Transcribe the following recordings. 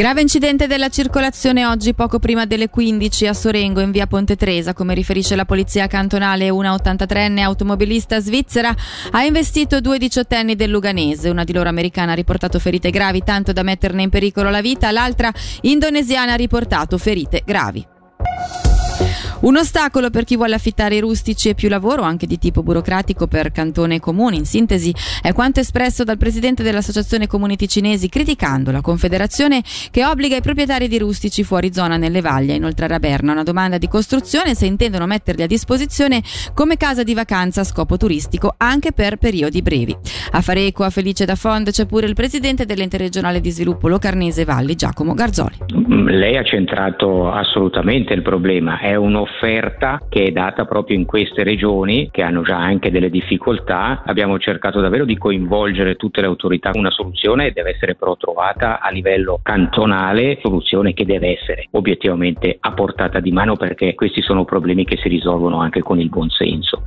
Grave incidente della circolazione oggi poco prima delle 15 a Sorengo in via Ponte Tresa. Come riferisce la polizia cantonale, una 83enne automobilista svizzera ha investito due diciottenni del Luganese. Una di loro americana ha riportato ferite gravi tanto da metterne in pericolo la vita, l'altra indonesiana ha riportato ferite gravi. Un ostacolo per chi vuole affittare i rustici e più lavoro, anche di tipo burocratico per cantone e comune. In sintesi, è quanto espresso dal presidente dell'Associazione Comuni Ticinesi, criticando la Confederazione che obbliga i proprietari di rustici fuori zona nelle vaglie. Inoltre a Raberna una domanda di costruzione se intendono metterli a disposizione come casa di vacanza a scopo turistico anche per periodi brevi. A fare eco a Felice da Fond c'è pure il presidente dell'ente regionale di sviluppo Locarnese Valli, Giacomo Garzoli. Lei ha centrato assolutamente il problema, è un'offerta offerta che è data proprio in queste regioni che hanno già anche delle difficoltà. Abbiamo cercato davvero di coinvolgere tutte le autorità. Una soluzione deve essere però trovata a livello cantonale, soluzione che deve essere obiettivamente a portata di mano perché questi sono problemi che si risolvono anche con il buonsenso.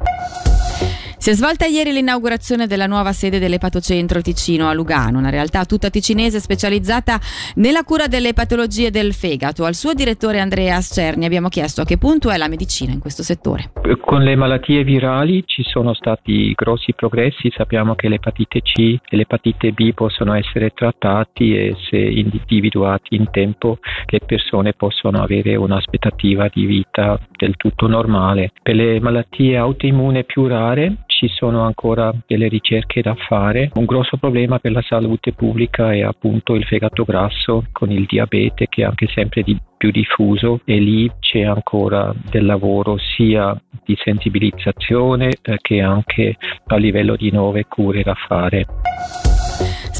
Si è svolta ieri l'inaugurazione della nuova sede dell'Epatocentro Ticino a Lugano, una realtà tutta ticinese specializzata nella cura delle patologie del fegato. Al suo direttore Andrea Cerni abbiamo chiesto a che punto è la medicina in questo settore. Con le malattie virali ci sono stati grossi progressi, sappiamo che l'epatite C e l'epatite B possono essere trattati e se individuati in tempo le persone possono avere un'aspettativa di vita del tutto normale. Per le malattie autoimmune più rare ci sono ancora delle ricerche da fare. Un grosso problema per la salute pubblica è appunto il fegato grasso con il diabete che è anche sempre di più diffuso e lì c'è ancora del lavoro sia di sensibilizzazione eh, che anche a livello di nuove cure da fare.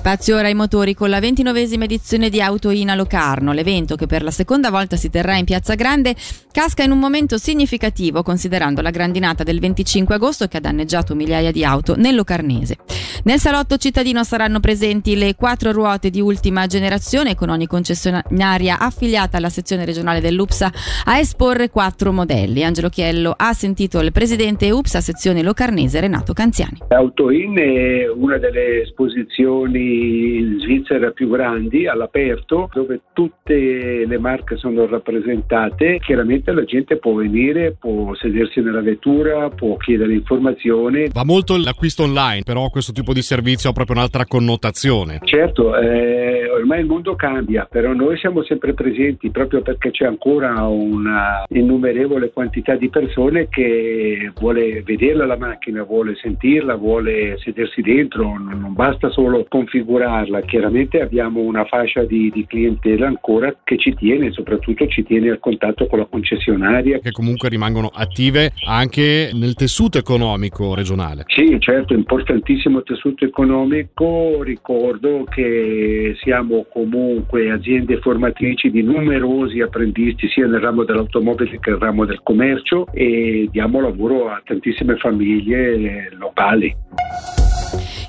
Spazio ora ai motori con la ventinovesima edizione di Autoina Locarno, l'evento che per la seconda volta si terrà in Piazza Grande casca in un momento significativo considerando la grandinata del 25 agosto che ha danneggiato migliaia di auto nel Locarnese. Nel salotto cittadino saranno presenti le quattro ruote di ultima generazione con ogni concessionaria affiliata alla sezione regionale dell'UPSA a esporre quattro modelli. Angelo Chiello ha sentito il presidente UPSA sezione locarnese Renato Canziani. Autoin è una delle esposizioni in Svizzera più grandi all'aperto dove tutte le marche sono rappresentate. Chiaramente la gente può venire, può sedersi nella vettura, può chiedere informazioni. Va molto l'acquisto online, però questo tipo di servizio ha proprio un'altra connotazione. Certo, eh, ormai il mondo cambia, però noi siamo sempre presenti proprio perché c'è ancora una innumerevole quantità di persone che vuole vederla la macchina, vuole sentirla, vuole sedersi dentro, non, basta solo configurarla. Chiaramente abbiamo una fascia di, di clientela ancora che ci tiene, soprattutto ci tiene al contatto con la concessionaria. Che comunque rimangono attive anche nel tessuto economico regionale. Sì, certo, importantissimo tessuto economico. Ricordo che siamo comunque aziende formatrici di numerosi apprendisti sia nel ramo dell'automobile che nel ramo del commercio e diamo lavoro a tantissime famiglie locali.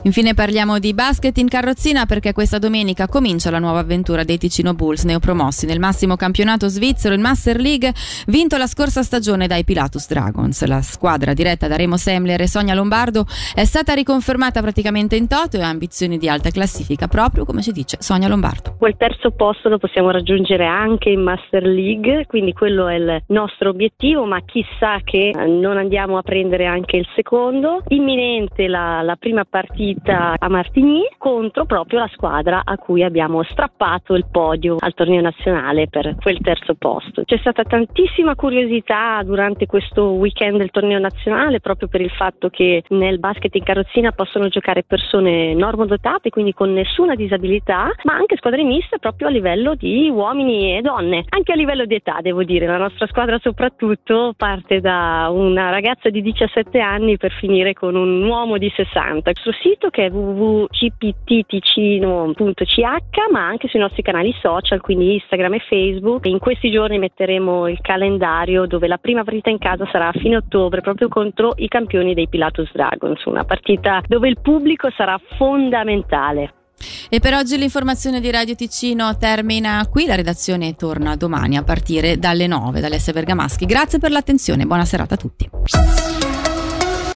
Infine parliamo di basket in carrozzina perché questa domenica comincia la nuova avventura dei Ticino Bulls neopromossi nel massimo campionato svizzero, il Master League, vinto la scorsa stagione dai Pilatus Dragons. La squadra diretta da Remo Semler e Sonia Lombardo è stata riconfermata praticamente in toto e ha ambizioni di alta classifica, proprio come ci dice Sonia Lombardo. Quel terzo posto lo possiamo raggiungere anche in Master League, quindi quello è il nostro obiettivo, ma chissà che non andiamo a prendere anche il secondo. Imminente la, la prima partita partita a Martigny contro proprio la squadra a cui abbiamo strappato il podio al torneo nazionale per quel terzo posto. C'è stata tantissima curiosità durante questo weekend del torneo nazionale proprio per il fatto che nel basket in carrozzina possono giocare persone normodotate, quindi con nessuna disabilità, ma anche squadre miste proprio a livello di uomini e donne, anche a livello di età devo dire. La nostra squadra soprattutto parte da una ragazza di 17 anni per finire con un uomo di 60. Il suo sito sito che è www.cptticino.ch ma anche sui nostri canali social, quindi Instagram e Facebook. In questi giorni metteremo il calendario dove la prima partita in casa sarà a fine ottobre proprio contro i campioni dei Pilatus Dragons, una partita dove il pubblico sarà fondamentale. E per oggi l'informazione di Radio Ticino termina qui, la redazione torna domani a partire dalle 9 dall'S Bergamaschi. Grazie per l'attenzione, buona serata a tutti.